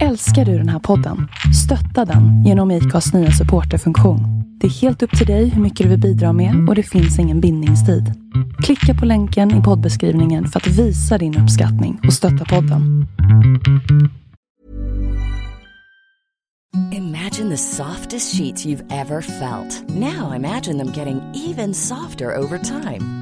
Älskar du den här podden? Stötta den genom IKAs nya supporterfunktion. Det är helt upp till dig hur mycket du vill bidra med och det finns ingen bindningstid. Klicka på länken i poddbeskrivningen för att visa din uppskattning och stötta podden. Imagine the softest sheets you've ever felt. Now imagine them getting even softer over time.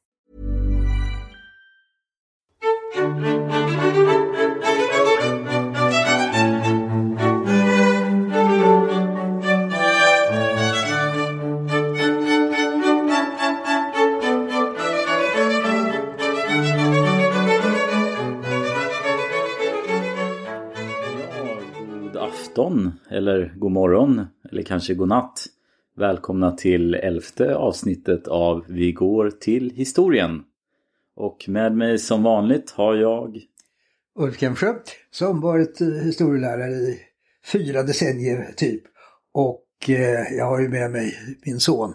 God afton eller god morgon eller kanske god natt. Välkomna till elfte avsnittet av Vi går till historien. Och med mig som vanligt har jag... Ulf Kemsjö som varit eh, historielärare i fyra decennier typ. Och eh, jag har ju med mig min son.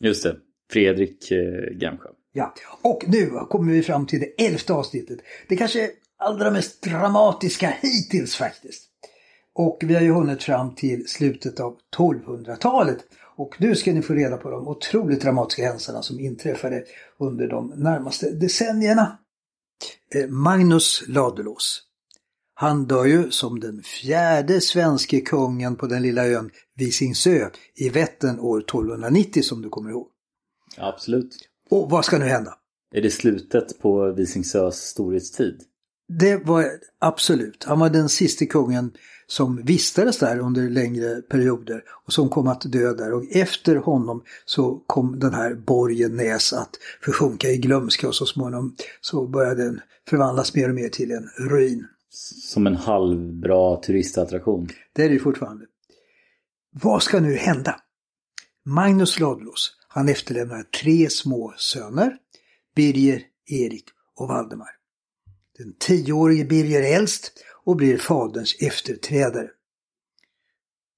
Just det, Fredrik eh, Gamsjö. Ja, och nu kommer vi fram till det elfte avsnittet. Det kanske allra mest dramatiska hittills faktiskt. Och vi har ju hunnit fram till slutet av 1200-talet. Och nu ska ni få reda på de otroligt dramatiska händelserna som inträffade under de närmaste decennierna. Eh, Magnus Ladulås. Han dör ju som den fjärde svenske kungen på den lilla ön Visingsö i Vättern år 1290 som du kommer ihåg. Absolut. Och vad ska nu hända? Är det slutet på Visingsös storhetstid? Det var absolut. Han var den sista kungen som vistades där under längre perioder och som kom att dö där. Och efter honom så kom den här borgen Näs att försjunka i glömska och så småningom så började den förvandlas mer och mer till en ruin. Som en halvbra turistattraktion. Det är det ju fortfarande. Vad ska nu hända? Magnus Ladulås, han efterlämnar tre små söner. Birger, Erik och Valdemar. Den tioårige Birger är äldst och blir faderns efterträdare.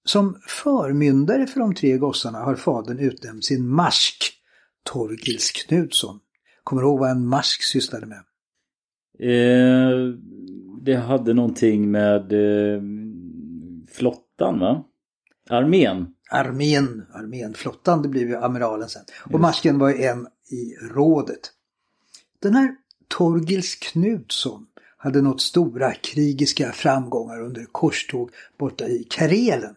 Som förmyndare för de tre gossarna har fadern utnämnt sin mask, Torgils Knutsson. Kommer du ihåg vad en mask sysslade med? Eh, det hade någonting med eh, flottan va? Armén. Armén, armén, flottan, det blev ju amiralen sen. Och masken var ju en i rådet. Den här Torgils Knutsson hade nått stora krigiska framgångar under korståg borta i Karelen.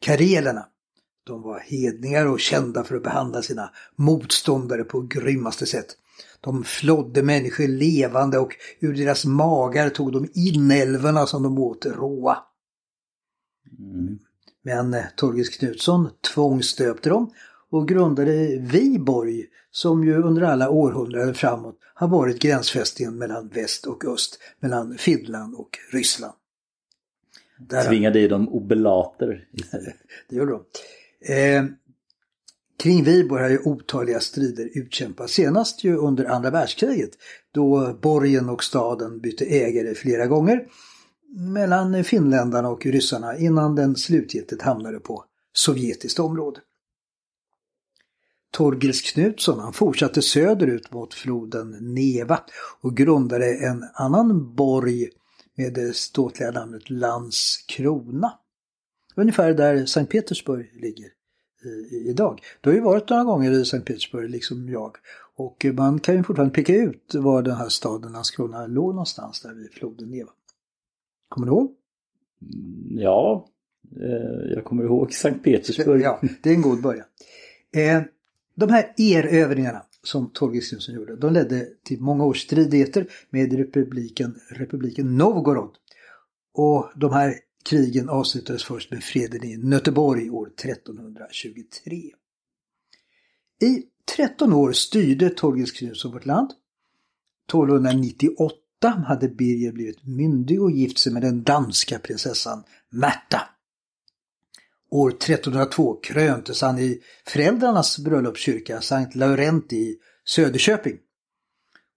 Karelerna, de var hedningar och kända för att behandla sina motståndare på grymmaste sätt. De flodde människor levande och ur deras magar tog de inälvorna som de åt råa. Mm. Men eh, Torgils Knutsson tvångsstöpte dem och grundade Viborg som ju under alla århundraden framåt har varit gränsfästningen mellan väst och öst, mellan Finland och Ryssland. Där, Tvingade i dem obelater istället. det gjorde de. Eh, kring Viborg har ju otaliga strider utkämpats, senast ju under andra världskriget då borgen och staden bytte ägare flera gånger mellan finländarna och ryssarna innan den slutgiltigt hamnade på sovjetiskt område. Torgils Knutsson han fortsatte söderut mot floden Neva och grundade en annan borg med det ståtliga namnet Landskrona. Ungefär där Sankt Petersburg ligger i, idag. Du har ju varit några gånger i Sankt Petersburg liksom jag och man kan ju fortfarande peka ut var den här staden Landskrona låg någonstans där vid floden Neva. Kommer du ihåg? Ja, Eh, jag kommer ihåg Sankt Petersburg. Ja, det är en god början. De här erövringarna som Torgils Knutsson gjorde, de ledde till många års stridigheter med republiken, republiken Novgorod. Och de här krigen avslutades först med freden i Nöteborg år 1323. I 13 år styrde Torgils Knutsson vårt land. 1298 hade Birger blivit myndig och gift sig med den danska prinsessan Märta. År 1302 kröntes han i föräldrarnas bröllopskyrka Sankt Laurent i Söderköping.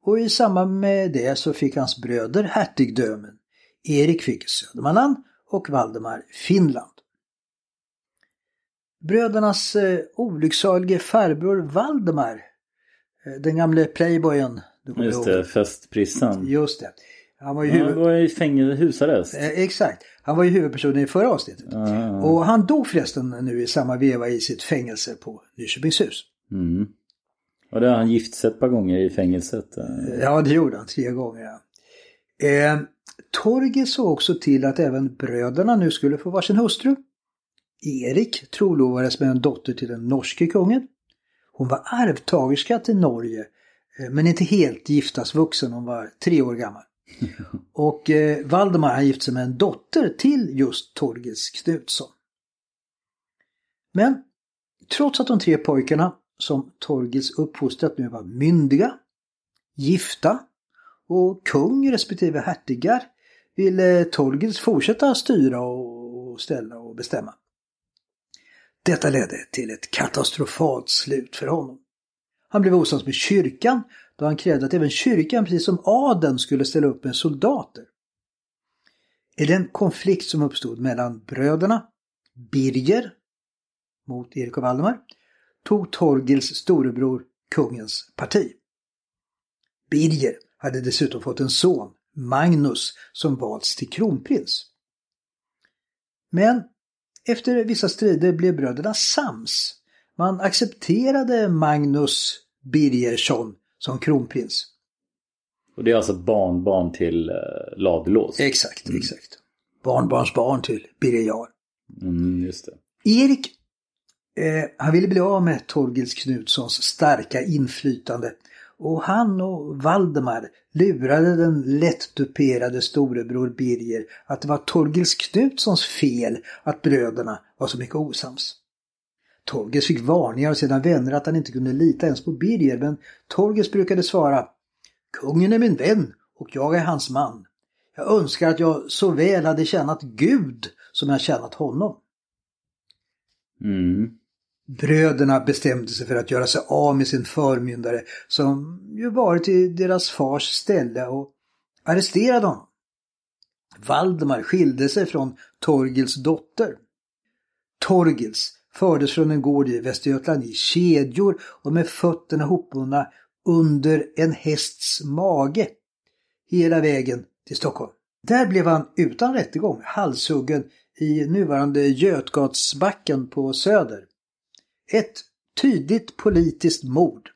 Och i samband med det så fick hans bröder hertigdömen. Erik fick Södermanland och Valdemar Finland. Brödernas eh, olycksalige farbror Valdemar, eh, den gamle playboyen. Just det, festprissan. Just det. Han var ju huvud... Han var i fängelse, husarrest. Eh, exakt. Han var ju huvudpersonen i förra avsnittet. Ah. Och han dog förresten nu i samma veva i sitt fängelse på Nyköpingshus. Mm. Och det har han gift sig ett par gånger i fängelset. Ja, det gjorde han. Tre gånger. Ja. Eh, Torge såg också till att även bröderna nu skulle få varsin hustru. Erik trolovades med en dotter till den norske kungen. Hon var arvtagerska till Norge, eh, men inte helt giftasvuxen, hon var tre år gammal. Och eh, Valdemar har gift sig med en dotter till just Torgils Knutsson. Men trots att de tre pojkarna som Torgils uppfostrat nu var myndiga, gifta och kung respektive hertigar ville Torgils fortsätta styra och ställa och bestämma. Detta ledde till ett katastrofalt slut för honom. Han blev osams med kyrkan då han krävde att även kyrkan, precis som adeln, skulle ställa upp med soldater. I den konflikt som uppstod mellan bröderna, Birger mot Erik och Valdemar, tog Torgils storebror kungens parti. Birger hade dessutom fått en son, Magnus, som valts till kronprins. Men efter vissa strider blev bröderna sams. Man accepterade Magnus Birgersson som kronprins. Och det är alltså barnbarn till eh, Ladulås? Exakt, mm. exakt. Barnbarnsbarn till Birger Jarl. Mm, just det. Erik, eh, han ville bli av med Torgils Knutssons starka inflytande och han och Valdemar lurade den lättduperade storebror Birger att det var Torgils Knutssons fel att bröderna var så mycket osams. Torgils fick varningar av sina vänner att han inte kunde lita ens på Birger men Torgils brukade svara Kungen är min vän och jag är hans man. Jag önskar att jag så väl hade tjänat Gud som jag tjänat honom. Mm. Bröderna bestämde sig för att göra sig av med sin förmyndare som ju varit i deras fars ställe och arresterade honom. Valdemar skilde sig från Torgils dotter. Torgils fördes från en gård i Västergötland i kedjor och med fötterna hopbundna under en hästs mage hela vägen till Stockholm. Där blev han utan rättegång halshuggen i nuvarande Götgatsbacken på Söder. Ett tydligt politiskt mord.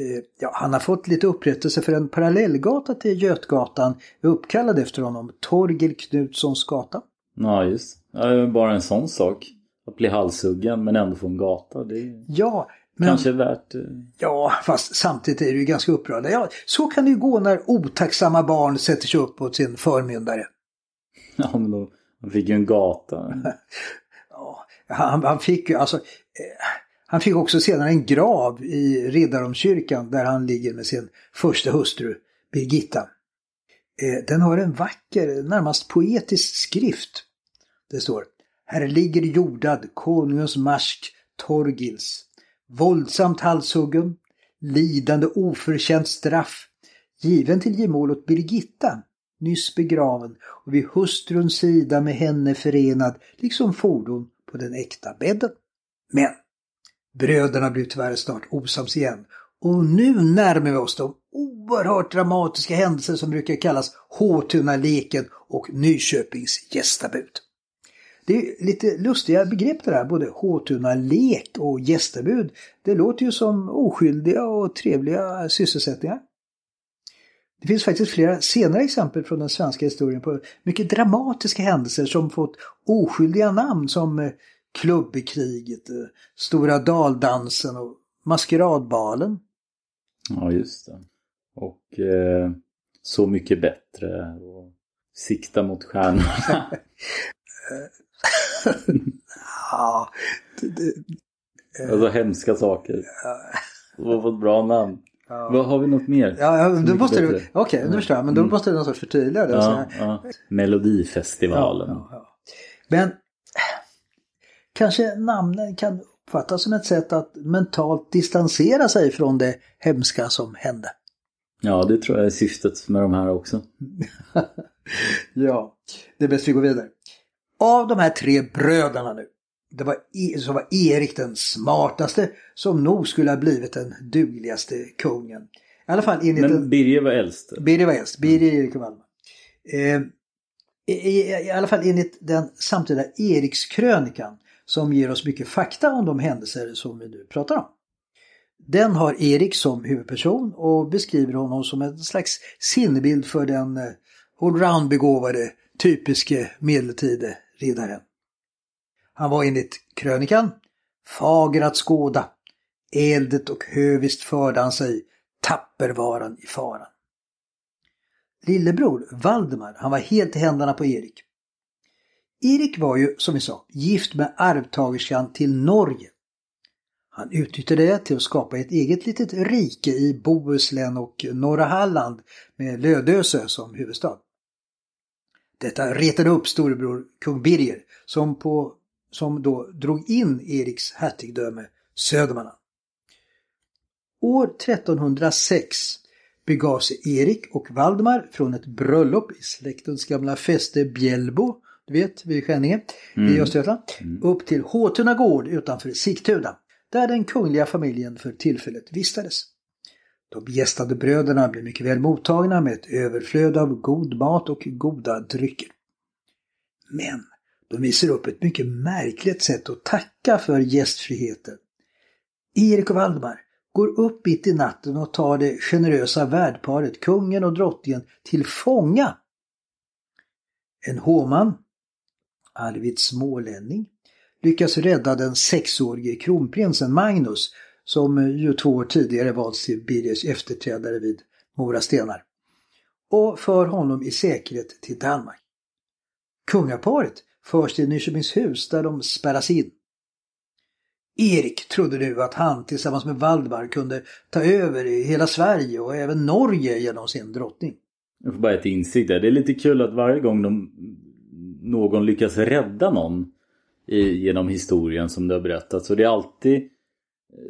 Eh, ja, han har fått lite upprättelse för en parallellgata till Götgatan är uppkallad efter honom, Torgil Knutssons gata. Ja, just ja, Bara en sån sak. Att bli halshuggen men ändå få en gata. Det är ja, men, kanske värt... Eh, ja, fast samtidigt är det ju ganska upprörande. Ja, så kan det ju gå när otacksamma barn sätter sig upp åt sin förmyndare. Ja, men han fick ju en gata. ja, han, han fick ju alltså... Eh, han fick också senare en grav i Riddarholmskyrkan där han ligger med sin första hustru Birgitta. Eh, den har en vacker, närmast poetisk skrift. Det står här ligger jordad konungens marsk Torgils, våldsamt halshuggen, lidande oförtjänt straff, given till gemål åt Birgitta, nyss begraven och vid hustruns sida med henne förenad, liksom fordon på den äkta bädden. Men bröderna blir tyvärr snart osams igen och nu närmar vi oss de oerhört dramatiska händelser som brukar kallas Håtunaleken och Nyköpings gästabud. Det är lite lustiga begrepp det där, både Håtuna-lek och gästabud. Det låter ju som oskyldiga och trevliga sysselsättningar. Det finns faktiskt flera senare exempel från den svenska historien på mycket dramatiska händelser som fått oskyldiga namn som eh, Klubbekriget, eh, Stora daldansen och Maskeradbalen. Ja, just det. Och eh, Så mycket bättre och Sikta mot stjärnorna. ja, det, det, alltså hemska saker. Det var ett bra namn. Ja. Vad Har vi något mer? Ja, ja då måste du, okej, nu förstår jag, men då Mm. måste du någon sorts förtydliga det. Ja, ja. Melodifestivalen. Ja. Men kanske namnen kan uppfattas som ett sätt att mentalt distansera sig från det hemska som hände. Ja, det tror jag är syftet med de här också. Ja, det är bäst vi går vidare. Av de här tre bröderna nu, det var e- så var Erik den smartaste som nog skulle ha blivit den dugligaste kungen. I alla fall enligt Men. Birger var äldst. Birger var äldst, Birger, Erik och Valdemar. Eh, i, i, I alla fall enligt den samtida Erikskrönikan som ger oss mycket fakta om de händelser som vi nu pratar om. Den har Erik som huvudperson och beskriver honom som en slags sinnebild för den eh, allround-begåvade, typiske medeltide riddaren. Han var enligt krönikan fager att skåda, eldet och höviskt förde han sig, tapper var han i faran. Lillebror, Valdemar, han var helt i händerna på Erik. Erik var ju, som vi sa, gift med arvtagerskan till Norge. Han utnyttjade det till att skapa ett eget litet rike i Bohuslän och norra Halland med Lödöse som huvudstad. Detta retade upp storebror kung Birger som, på, som då drog in Eriks hertigdöme Södermanland. År 1306 begav sig Erik och Valdemar från ett bröllop i släktens gamla fäste Bjällbo, du vet, vid Skänninge i Östergötland, upp till Håtuna gård utanför Sigtuna, där den kungliga familjen för tillfället vistades. De gästande bröderna blev mycket väl mottagna med ett överflöd av god mat och goda drycker. Men de visar upp ett mycket märkligt sätt att tacka för gästfriheten. Erik och Valdemar går upp mitt i natten och tar det generösa värdparet, kungen och drottningen, till fånga. En hovman, Arvid Smålänning, lyckas rädda den sexårige kronprinsen Magnus som ju två år tidigare valts till Birgers efterträdare vid Mora stenar och för honom i säkerhet till Danmark. Kungaparet förs till Nyköpingshus där de spärras in. Erik trodde nu att han tillsammans med Valdemar kunde ta över i hela Sverige och även Norge genom sin drottning. Jag får bara ett insikt där. Det är lite kul att varje gång de, någon lyckas rädda någon i, genom historien som du har berättat så det är alltid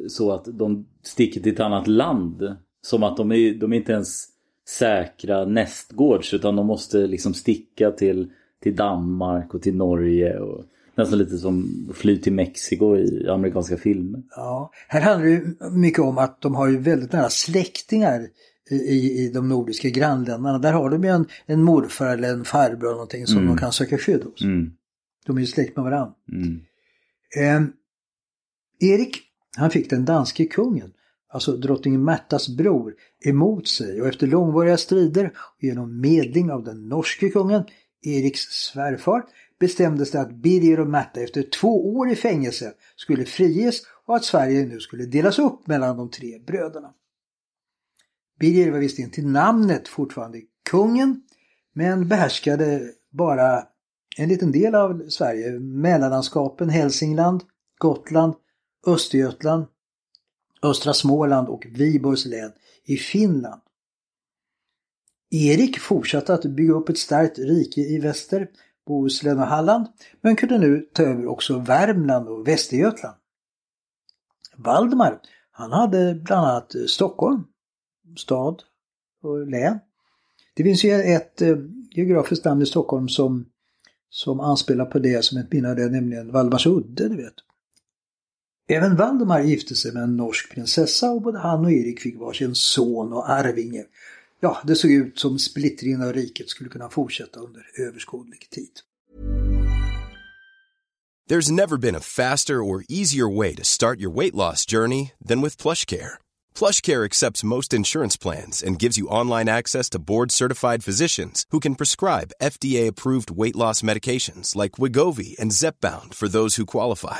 så att de sticker till ett annat land. Som att de är, de är inte ens säkra nästgårds utan de måste liksom sticka till, till Danmark och till Norge. Och, nästan lite som fly till Mexiko i amerikanska filmer. Ja, här handlar det mycket om att de har ju väldigt nära släktingar i, i, de nordiska grannländerna. Där har de ju en, en morfar eller en farbror eller någonting som de kan söka skydd hos. Mm, De är ju släkt med varandra. mm. Eh, Erik, han fick den danske kungen, alltså drottning Märtas bror, emot sig och efter långvariga strider och genom medling av den norske kungen, Eriks svärfar, bestämdes det att Birger och Märta efter två år i fängelse skulle friges och att Sverige nu skulle delas upp mellan de tre bröderna. Birger var visserligen till namnet fortfarande kungen, men behärskade bara en liten del av Sverige, mellanlandskapen Hälsingland, Gotland, Östergötland, östra Småland och Viborgs län i Finland. Erik fortsatte att bygga upp ett starkt rike i väster, Bohuslän och Halland, men kunde nu ta över också Värmland och Västergötland. Valdemar, han hade bland annat Stockholm, stad och län. Det finns ju ett eh, geografiskt namn i Stockholm som, som anspelar på det som ett minne av det, nämligen Valdemarsudde, du vet. Även Valdemar gifte sig med en norsk prinsessa och både han och Erik fick varsin son och arvinge. Ja, det såg ut som splittringen av riket skulle kunna fortsätta under överskådlig tid. There's never been a faster or easier way to start your weight loss journey than with PlushCare. PlushCare accepts most insurance plans and gives you online access to board-certified physicians who can prescribe FDA-approved weight loss medications like Wigovi and Zepbound for those who qualify.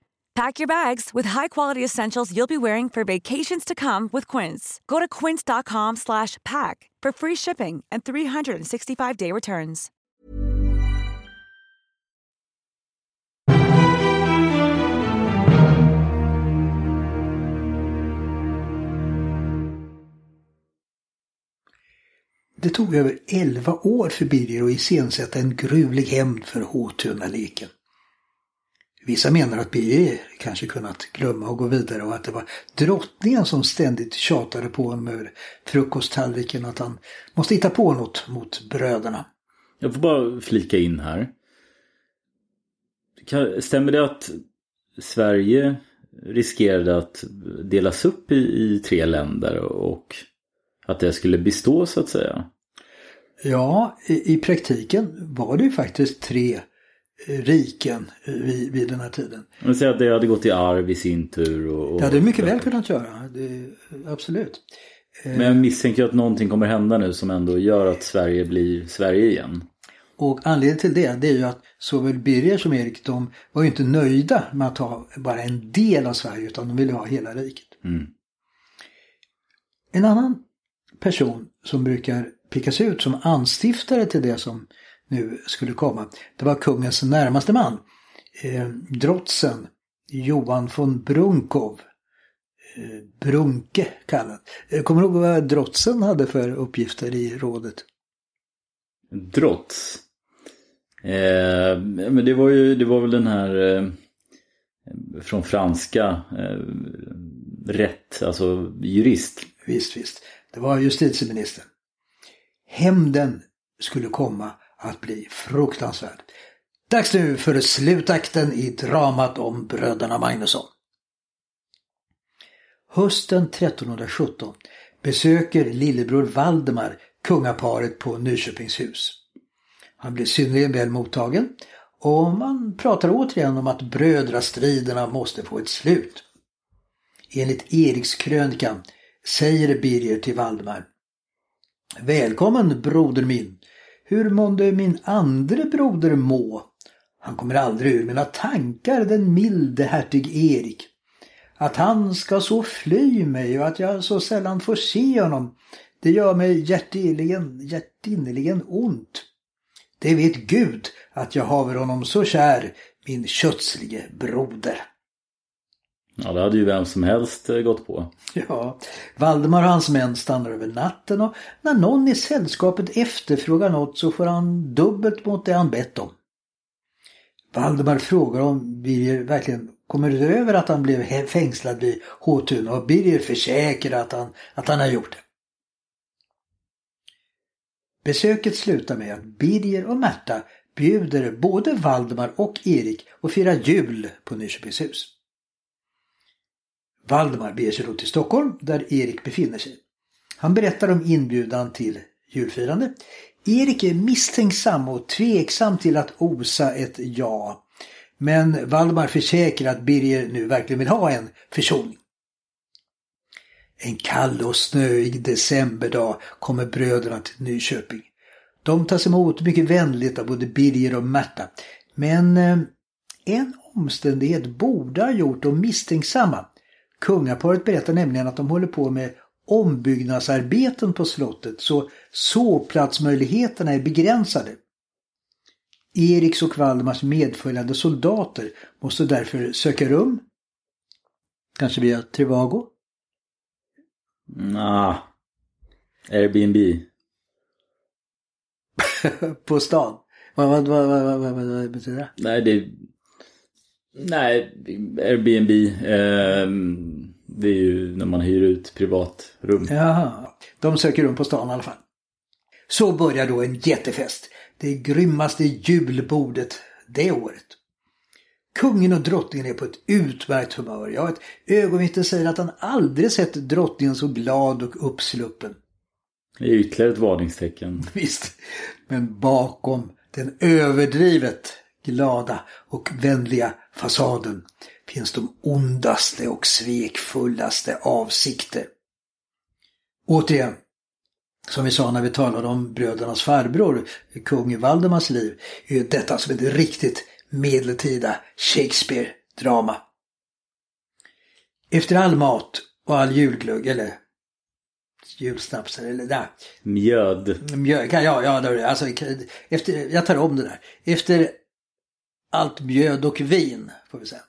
Pack your bags with high-quality essentials you'll be wearing for vacations to come with Quince. Go to quince.com slash pack for free shipping and 365-day returns. Det tog över 11 år för Birger att iscensätta en gruvlig hämnd för Håtuna-leken. Vissa menar att Birger kanske kunnat glömma och gå vidare och att det var drottningen som ständigt tjatade på honom över frukosttallriken att han måste hitta på något mot bröderna. Jag får bara flika in här. Stämmer det att Sverige riskerade att delas upp i, i tre länder och att det skulle bestå så att säga? Ja, i, i praktiken var det ju faktiskt tre riken vid, vid den här tiden. Man säger att det hade gått i arv i sin tur. Och, och det hade mycket väl kunnat göra, det, absolut. Men jag misstänker att någonting kommer hända nu som ändå gör att Sverige blir Sverige igen. Och anledningen till det, det är ju att såväl Birger som Erik de var ju inte nöjda med att ha bara en del av Sverige utan de ville ha hela riket. Mm. En annan person som brukar pickas ut som anstiftare till det som nu skulle komma. Det var kungens närmaste man. Eh, drotsen Johan von Brunkov. Eh, Brunke kallad. Eh, kommer du ihåg vad drotsen hade för uppgifter i rådet? Drots? Eh, men det var ju det var väl den här eh, från franska eh, rätt, alltså jurist. Visst, visst. Det var justitieministern. Hämnden skulle komma att bli fruktansvärd. Dags nu för slutakten i dramat om bröderna Magnusson. Hösten 1317 besöker lillebror Valdemar kungaparet på Nyköpingshus. Han blir synnerligen väl mottagen och man pratar återigen om att brödrastriderna måste få ett slut. Enligt Erikskrönikan säger Birger till Valdemar Välkommen broder min. Hur månde min andre broder må? Han kommer aldrig ur mina tankar, den milde hertig Erik. Att han ska så fly mig och att jag så sällan får se honom, det gör mig hjärtinnerligen, hjärtinnerligen ont. Det vet Gud att jag haver honom så kär, min kötslige broder. Ja, det hade ju vem som helst eh, gått på. Ja, Valdemar och hans män stannar över natten och när någon i sällskapet efterfrågar något så får han dubbelt mot det han bett om. Valdemar frågar om Birger verkligen kommer över att han blev fängslad vid Håtuna och Birger försäkrar att han, att han har gjort det. Besöket slutar med att Birger och Märta bjuder både Valdemar och Erik att fira jul på Nyköpingshus. Valdemar beger sig då till Stockholm där Erik befinner sig. Han berättar om inbjudan till julfirande. Erik är misstänksam och tveksam till att osa ett ja. Men Valdemar försäkrar att Birger nu verkligen vill ha en försoning. En kall och snöig decemberdag kommer bröderna till Nyköping. De tas emot mycket vänligt av både Birger och Märta. Men eh, en omständighet borde ha gjort dem misstänksamma. Kungaparet berättar nämligen att de håller på med ombyggnadsarbeten på slottet så sovplatsmöjligheterna är begränsade. Eriks och Valdemars medföljande soldater måste därför söka rum. Kanske via Trivago? Nah. Airbnb. på stan? Vad, vad, vad, vad, vad, vad betyder det? Nej, det... Nej, Airbnb. Eh, det är ju när man hyr ut privat rum. Jaha. De söker rum på stan i alla fall. Så börjar då en jättefest. Det grymmaste julbordet det året. Kungen och drottningen är på ett utmärkt humör. Ja, ett ögonvittne säger att han aldrig sett drottningen så glad och uppsluppen. Det är ytterligare ett varningstecken. Visst, men bakom den överdrivet glada och vänliga fasaden finns de ondaste och svekfullaste avsikter. Återigen, som vi sa när vi talade om brödernas farbror, kung Valdemars liv, är ju detta som ett riktigt medeltida Shakespeare-drama. Efter all mat och all julglögg, eller julsnaps, eller nej. Mjöd. Mjöd, ja, ja, alltså, efter, jag tar om det där. Efter allt mjöd och vin, får vi säga,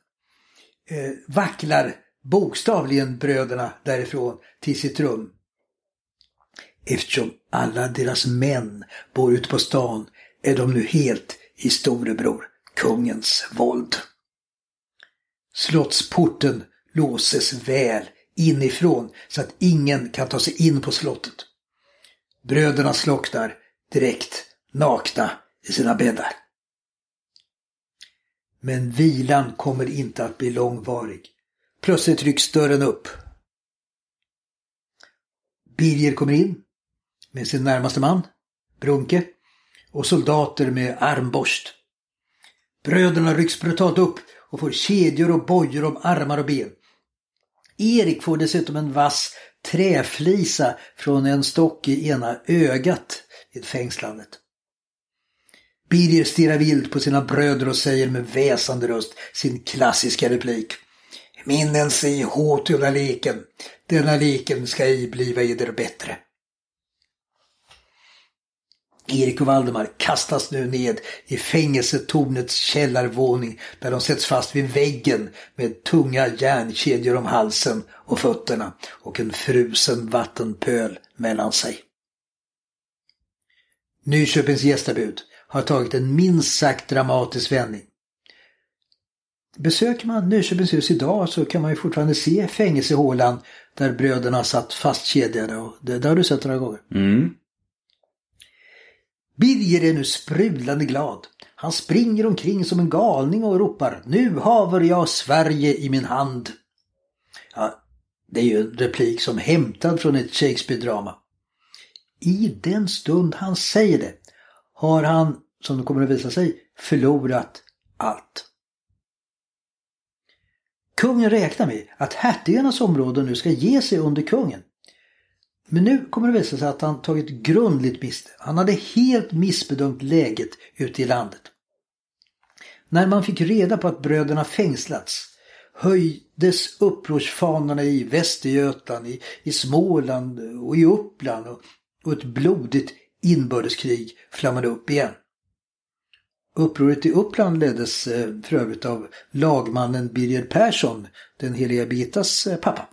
eh, vacklar bokstavligen bröderna därifrån till sitt rum. Eftersom alla deras män bor ute på stan är de nu helt i storebror kungens våld. Slottsporten låses väl inifrån så att ingen kan ta sig in på slottet. Bröderna slocknar direkt nakna i sina bäddar. Men vilan kommer inte att bli långvarig. Plötsligt rycks dörren upp. Birger kommer in med sin närmaste man, Brunke, och soldater med armborst. Bröderna rycks brutalt upp och får kedjor och bojor om armar och ben. Erik får dessutom en vass träflisa från en stock i ena ögat vid fängslandet. Birger stirrar vilt på sina bröder och säger med väsande röst sin klassiska replik. Minnens i håtula leken, denna leken ska i bliva eder bättre. Erik och Valdemar kastas nu ned i fängelsetornets källarvåning där de sätts fast vid väggen med tunga järnkedjor om halsen och fötterna och en frusen vattenpöl mellan sig. Nyköpings gästabud har tagit en minst sagt dramatisk vändning. Besöker man Nyköpingshus idag så kan man ju fortfarande se fängelsehålan där bröderna satt fastkedjade och det, det har du sett några gånger. Mm. Birger är nu sprudlande glad. Han springer omkring som en galning och ropar Nu haver jag Sverige i min hand. Ja, det är ju en replik som hämtad från ett Shakespeare-drama. I den stund han säger det har han, som det kommer att visa sig, förlorat allt. Kungen räknar med att hertigarnas områden nu ska ge sig under kungen. Men nu kommer det visa sig att han tagit grundligt miste. Han hade helt missbedömt läget ute i landet. När man fick reda på att bröderna fängslats höjdes upprorsfanorna i Västergötland, i, i Småland och i Uppland och, och ett blodigt inbördeskrig flammade upp igen. Upproret i Uppland leddes eh, för övrigt av lagmannen Birger Persson, den heliga Birgittas eh, pappa.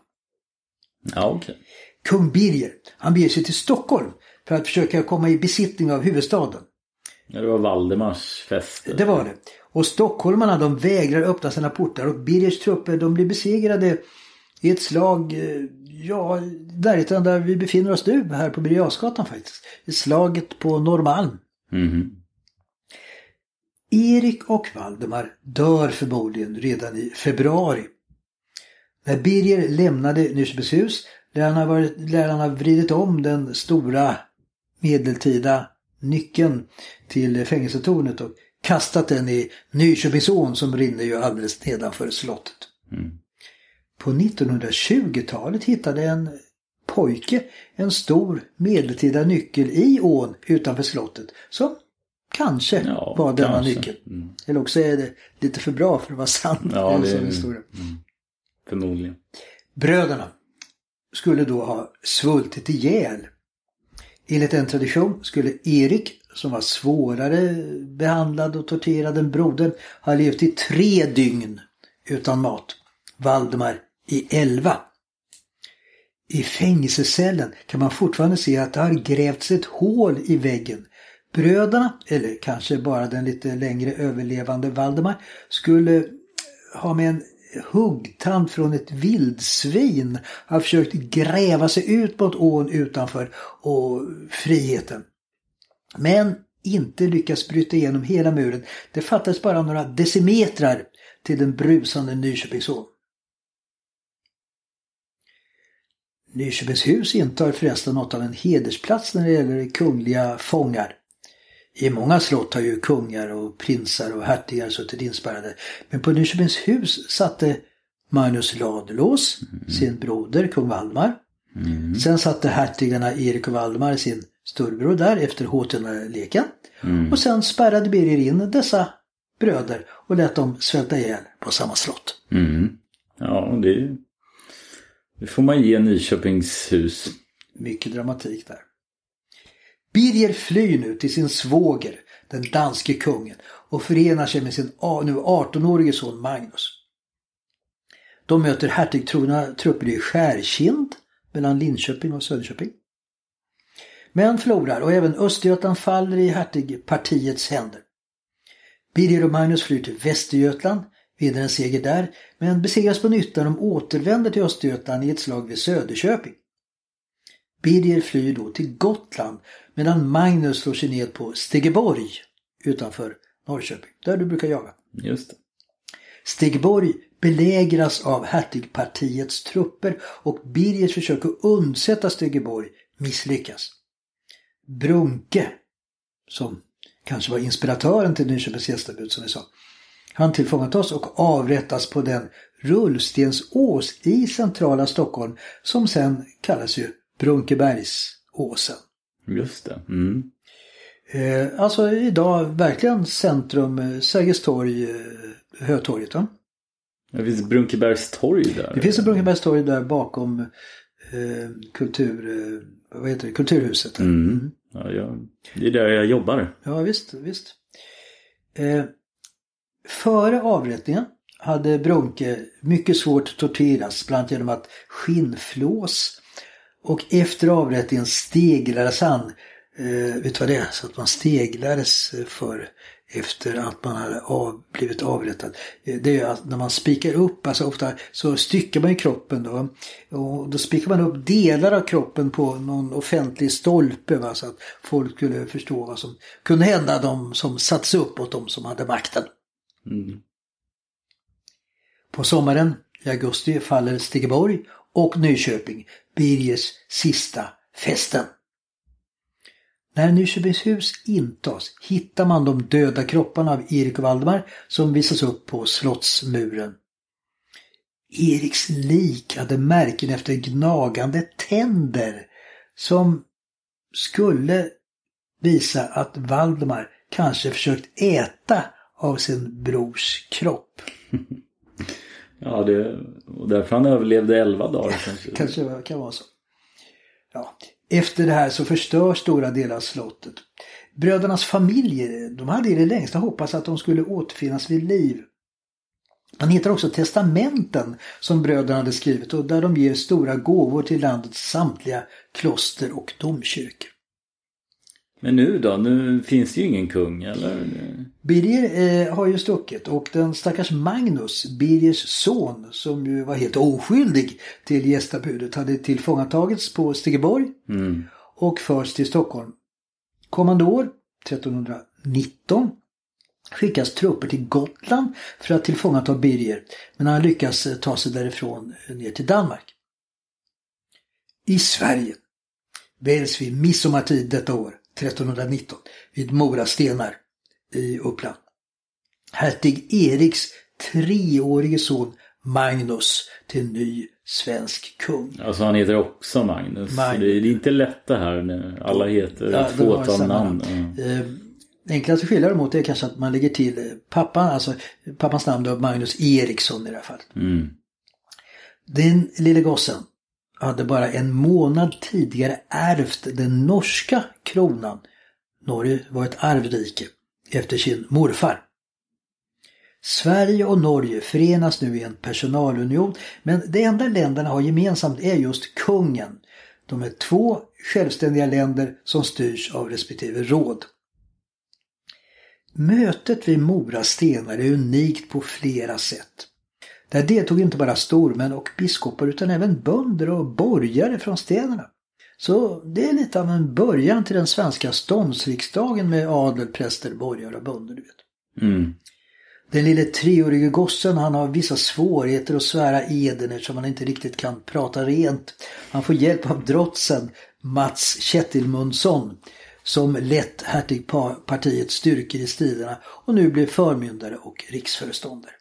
Ja. Okay. Kung Birger, han beger sig till Stockholm för att försöka komma i besittning av huvudstaden. Ja, det var Valdemars fest. Det var det. Och stockholmarna de vägrar öppna sina portar och Birgers trupper de blir besegrade i ett slag, eh, ja, närheten där vi befinner oss nu, här på Birger faktiskt. I slaget på Norrmalm. Mm. Erik och Valdemar dör förmodligen redan i februari. När Birger lämnade Nyköpingshus lär han, varit, lär han ha vridit om den stora medeltida nyckeln till fängelsetornet och kastat den i Nyköpingsån som rinner ju alldeles nedanför slottet. Mm. På 1920-talet hittade en pojke en stor medeltida nyckel i ån utanför slottet som kanske Ja, var denna kanske. nyckel. Mm. Eller också är det lite för bra för att vara sant. Ja, en det är- historia. Förmodligen. Bröderna skulle då ha svultit ihjäl. Enligt en tradition skulle Erik, som var svårare behandlad och torterad än brodern, ha levt i tre dygn utan mat. Valdemar i elva. I fängelsecellen kan man fortfarande se att det har grävts ett hål i väggen. Bröderna, eller kanske bara den lite längre överlevande Valdemar, skulle ha med en huggtand från ett vildsvin har försökt gräva sig ut mot ån utanför och friheten. Men inte lyckats bryta igenom hela muren. Det fattades bara några decimetrar till den brusande Nyköpingsån. Nyköpingshus intar förresten något av en hedersplats när det gäller kungliga fångar. I många slott har ju kungar och prinsar och hertigar suttit inspärrade. Men på Nyköpingshus satte Magnus Ladulås sin broder kung Valdemar. Sen satte hertigarna Erik och Valdemar sin storbror där efter Håtunaleken. Och sen spärrade Birger in dessa bröder och lät dem svälta ihjäl på samma slott. Mm. Ja, det, det får man ge Nyköpingshus. Mycket dramatik där. Birger flyr nu till sin svåger, den danske kungen, och förenar sig med sin nu 18-årige son Magnus. De möter hertigtrogna trupper i Skärkind mellan Linköping och Söderköping. Men förlorar och även Östergötland faller i hertigpartiets händer. Birger och Magnus flyr till Västergötland, vinner en seger där, men besegras på nytt när de återvänder till Östergötland i ett slag vid Söderköping. Birger flyr då till Gotland medan Magnus slår sig ned på Stegeborg utanför Norrköping, där du brukar jaga. Just det. Stegeborg belägras av hertigpartiets trupper och Birgers försök att undsätta Stegeborg misslyckas. Brunke, som kanske var inspiratören till Nyköpings gästabud som vi sa, han tillfångatas och avrättas på den rullstensås i centrala Stockholm som sen kallas ju Brunkebergsåsen. Just det. Mm. Eh, alltså idag verkligen centrum, eh, Sergels torg, eh, Hötorget. Va? Det finns Brunkebergs torg där. Det finns ett Brunkebergs torg där bakom eh, kultur, vad heter det? Kulturhuset. Mm. Ja, jag, det är där jag jobbar. Ja visst, visst. Eh, före avrättningen hade Brunke mycket svårt torteras, bland annat genom att skinnflås. Och efter avrättningen steglades han. Eh, vet du vad det är? Så att man steglades för efter att man hade av, blivit avrättad. Eh, det är ju att när man spikar upp, alltså ofta så styckar man ju kroppen då. Och då spikar man upp delar av kroppen på någon offentlig stolpe va, så att folk skulle förstå vad som kunde hända de som sattes upp åt de som hade makten. Mm. På sommaren i augusti faller Stegeborg och Nyköping, Birgers sista fästen. När Nyköpingshus intas hittar man de döda kropparna av Erik och Valdemar som visas upp på slottsmuren. Eriks lik hade märken efter gnagande tänder som skulle visa att Valdemar kanske försökt äta av sin brors kropp. Ja, det, och därför han överlevde 11 dagar kanske. Kanske kan vara så. Ja. Efter det här så förstörs stora delar av slottet. Brödernas familjer, de hade i det längsta hoppats att de skulle återfinnas vid liv. Man hittar också testamenten som bröderna hade skrivit och där de ger stora gåvor till landets samtliga kloster och domkyrkor. Men nu då? Nu finns det ju ingen kung, eller? Birger eh, har ju stuckit och den stackars Magnus, Birgers son, som ju var helt oskyldig till gästabudet, hade tillfångatagits på Stegeborg Mm. och förs till Stockholm. Kommande år, 1319, skickas trupper till Gotland för att tillfångata Birger, men han lyckas eh, ta sig därifrån eh, ner till Danmark. I Sverige väljs vid midsommartid detta år, 1319, vid Mora stenar i Uppland. Hertig Eriks treårige son Magnus till ny svensk kung. Alltså han heter också Magnus. Magnus. Det är inte lätt det här. nu. Alla heter Ja, ett fåtal namn. Ja. Eh, enklaste skillnaden mot det är kanske att man lägger till eh, pappan, alltså pappans namn då Magnus Eriksson i det här fallet. Mm. Den lille gossen hade bara en månad tidigare ärvt den norska kronan. Norge var ett arvrike efter sin morfar. Sverige och Norge förenas nu i en personalunion men det enda länderna har gemensamt är just kungen. De är två självständiga länder som styrs av respektive råd. Mötet vid Mora stenar är unikt på flera sätt. Där deltog inte bara stormän och biskopar utan även bönder och borgare från städerna. Så det är lite av en början till den svenska ståndsriksdagen med adel, präster, borgare och bönder. Du vet. Mm. Den lille treårige gossen han har vissa svårigheter att svära eden eftersom han inte riktigt kan prata rent. Han får hjälp av drotsen Mats Kettilmundsson som lett hertigpartiets styrkor i striderna och nu blir förmyndare och riksföreståndare.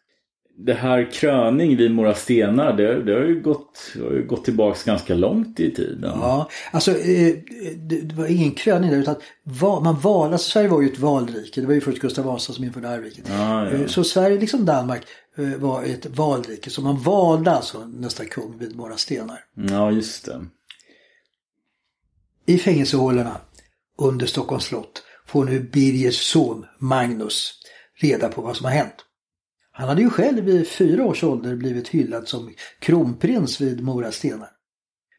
Det här kröning vid Mora stenar det, det har ju gått, har ju gått tillbaks ganska långt i tiden. Ja, alltså eh, det, var ingen kröning där utan man val, alltså Sverige var ju ett valrike. Det var ju först Gustav Vasa som införde arvriket. Ja, ja. Eh, Så Sverige liksom Danmark eh, var ett valrike. Så man valde alltså nästa kung vid Mora stenar. ja, just det. I fängelsehålorna under Stockholms slott får nu Birgers son Magnus reda på vad som har hänt. Han hade ju själv vid fyra års ålder blivit hyllad som kronprins vid Mora stenar.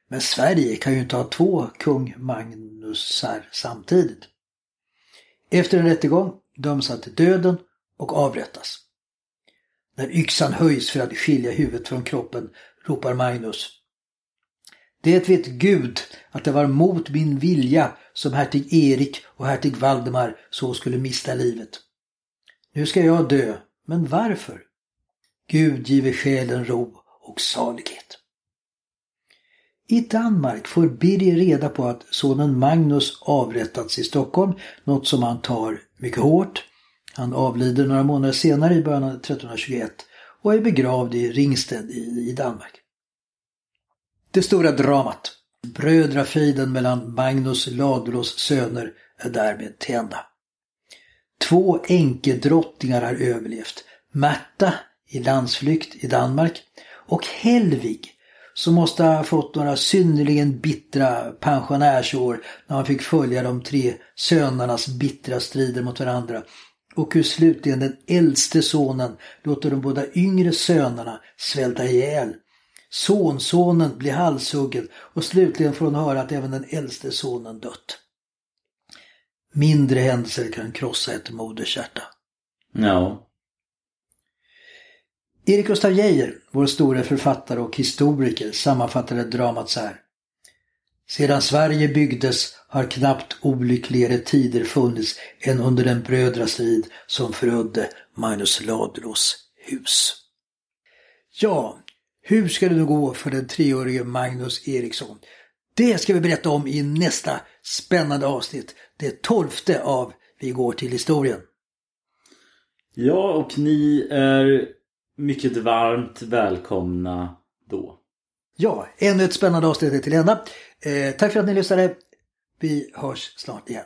Men Sverige kan ju inte ha två kung Magnusar samtidigt. Efter en rättegång döms han till döden och avrättas. När yxan höjs för att skilja huvudet från kroppen ropar Magnus det vet Gud att det var mot min vilja som hertig Erik och hertig Valdemar så skulle mista livet. Nu ska jag dö, men varför? Gud giver själen ro och salighet. I Danmark får Birger reda på att sonen Magnus avrättats i Stockholm, något som han tar mycket hårt. Han avlider några månader senare i början av 1321 och är begravd i Ringsted i, i Danmark. Det stora dramat, brödrafejden mellan Magnus Ladulås söner, är därmed till ända. Två änkedrottningar har överlevt. Märta i landsflykt i Danmark och Helvig som måste ha fått några synnerligen bittra pensionärsår när han fick följa de tre sönernas bittra strider mot varandra och hur slutligen den äldste sonen låter de båda yngre sönerna svälta ihjäl. Sonsonen blir halshuggen och slutligen får hon höra att även den äldste sonen dött. Mindre händelser kan krossa ett moders hjärta. Ja. Erik Gustaf Geijer, vår store författare och historiker, sammanfattade dramat så här. Sedan Sverige byggdes har knappt olyckligare tider funnits än under den brödrastrid som förödde Magnus Ladulås hus. Ja, hur ska det nu gå för den treårige Magnus Eriksson? Det ska vi berätta om i nästa spännande avsnitt, det tolfte av Vi går till historien. Ja, och ni är mycket varmt välkomna då. Ja, ännu ett spännande avsnitt är till ända. Eh, tack för att ni lyssnade. Vi hörs snart igen.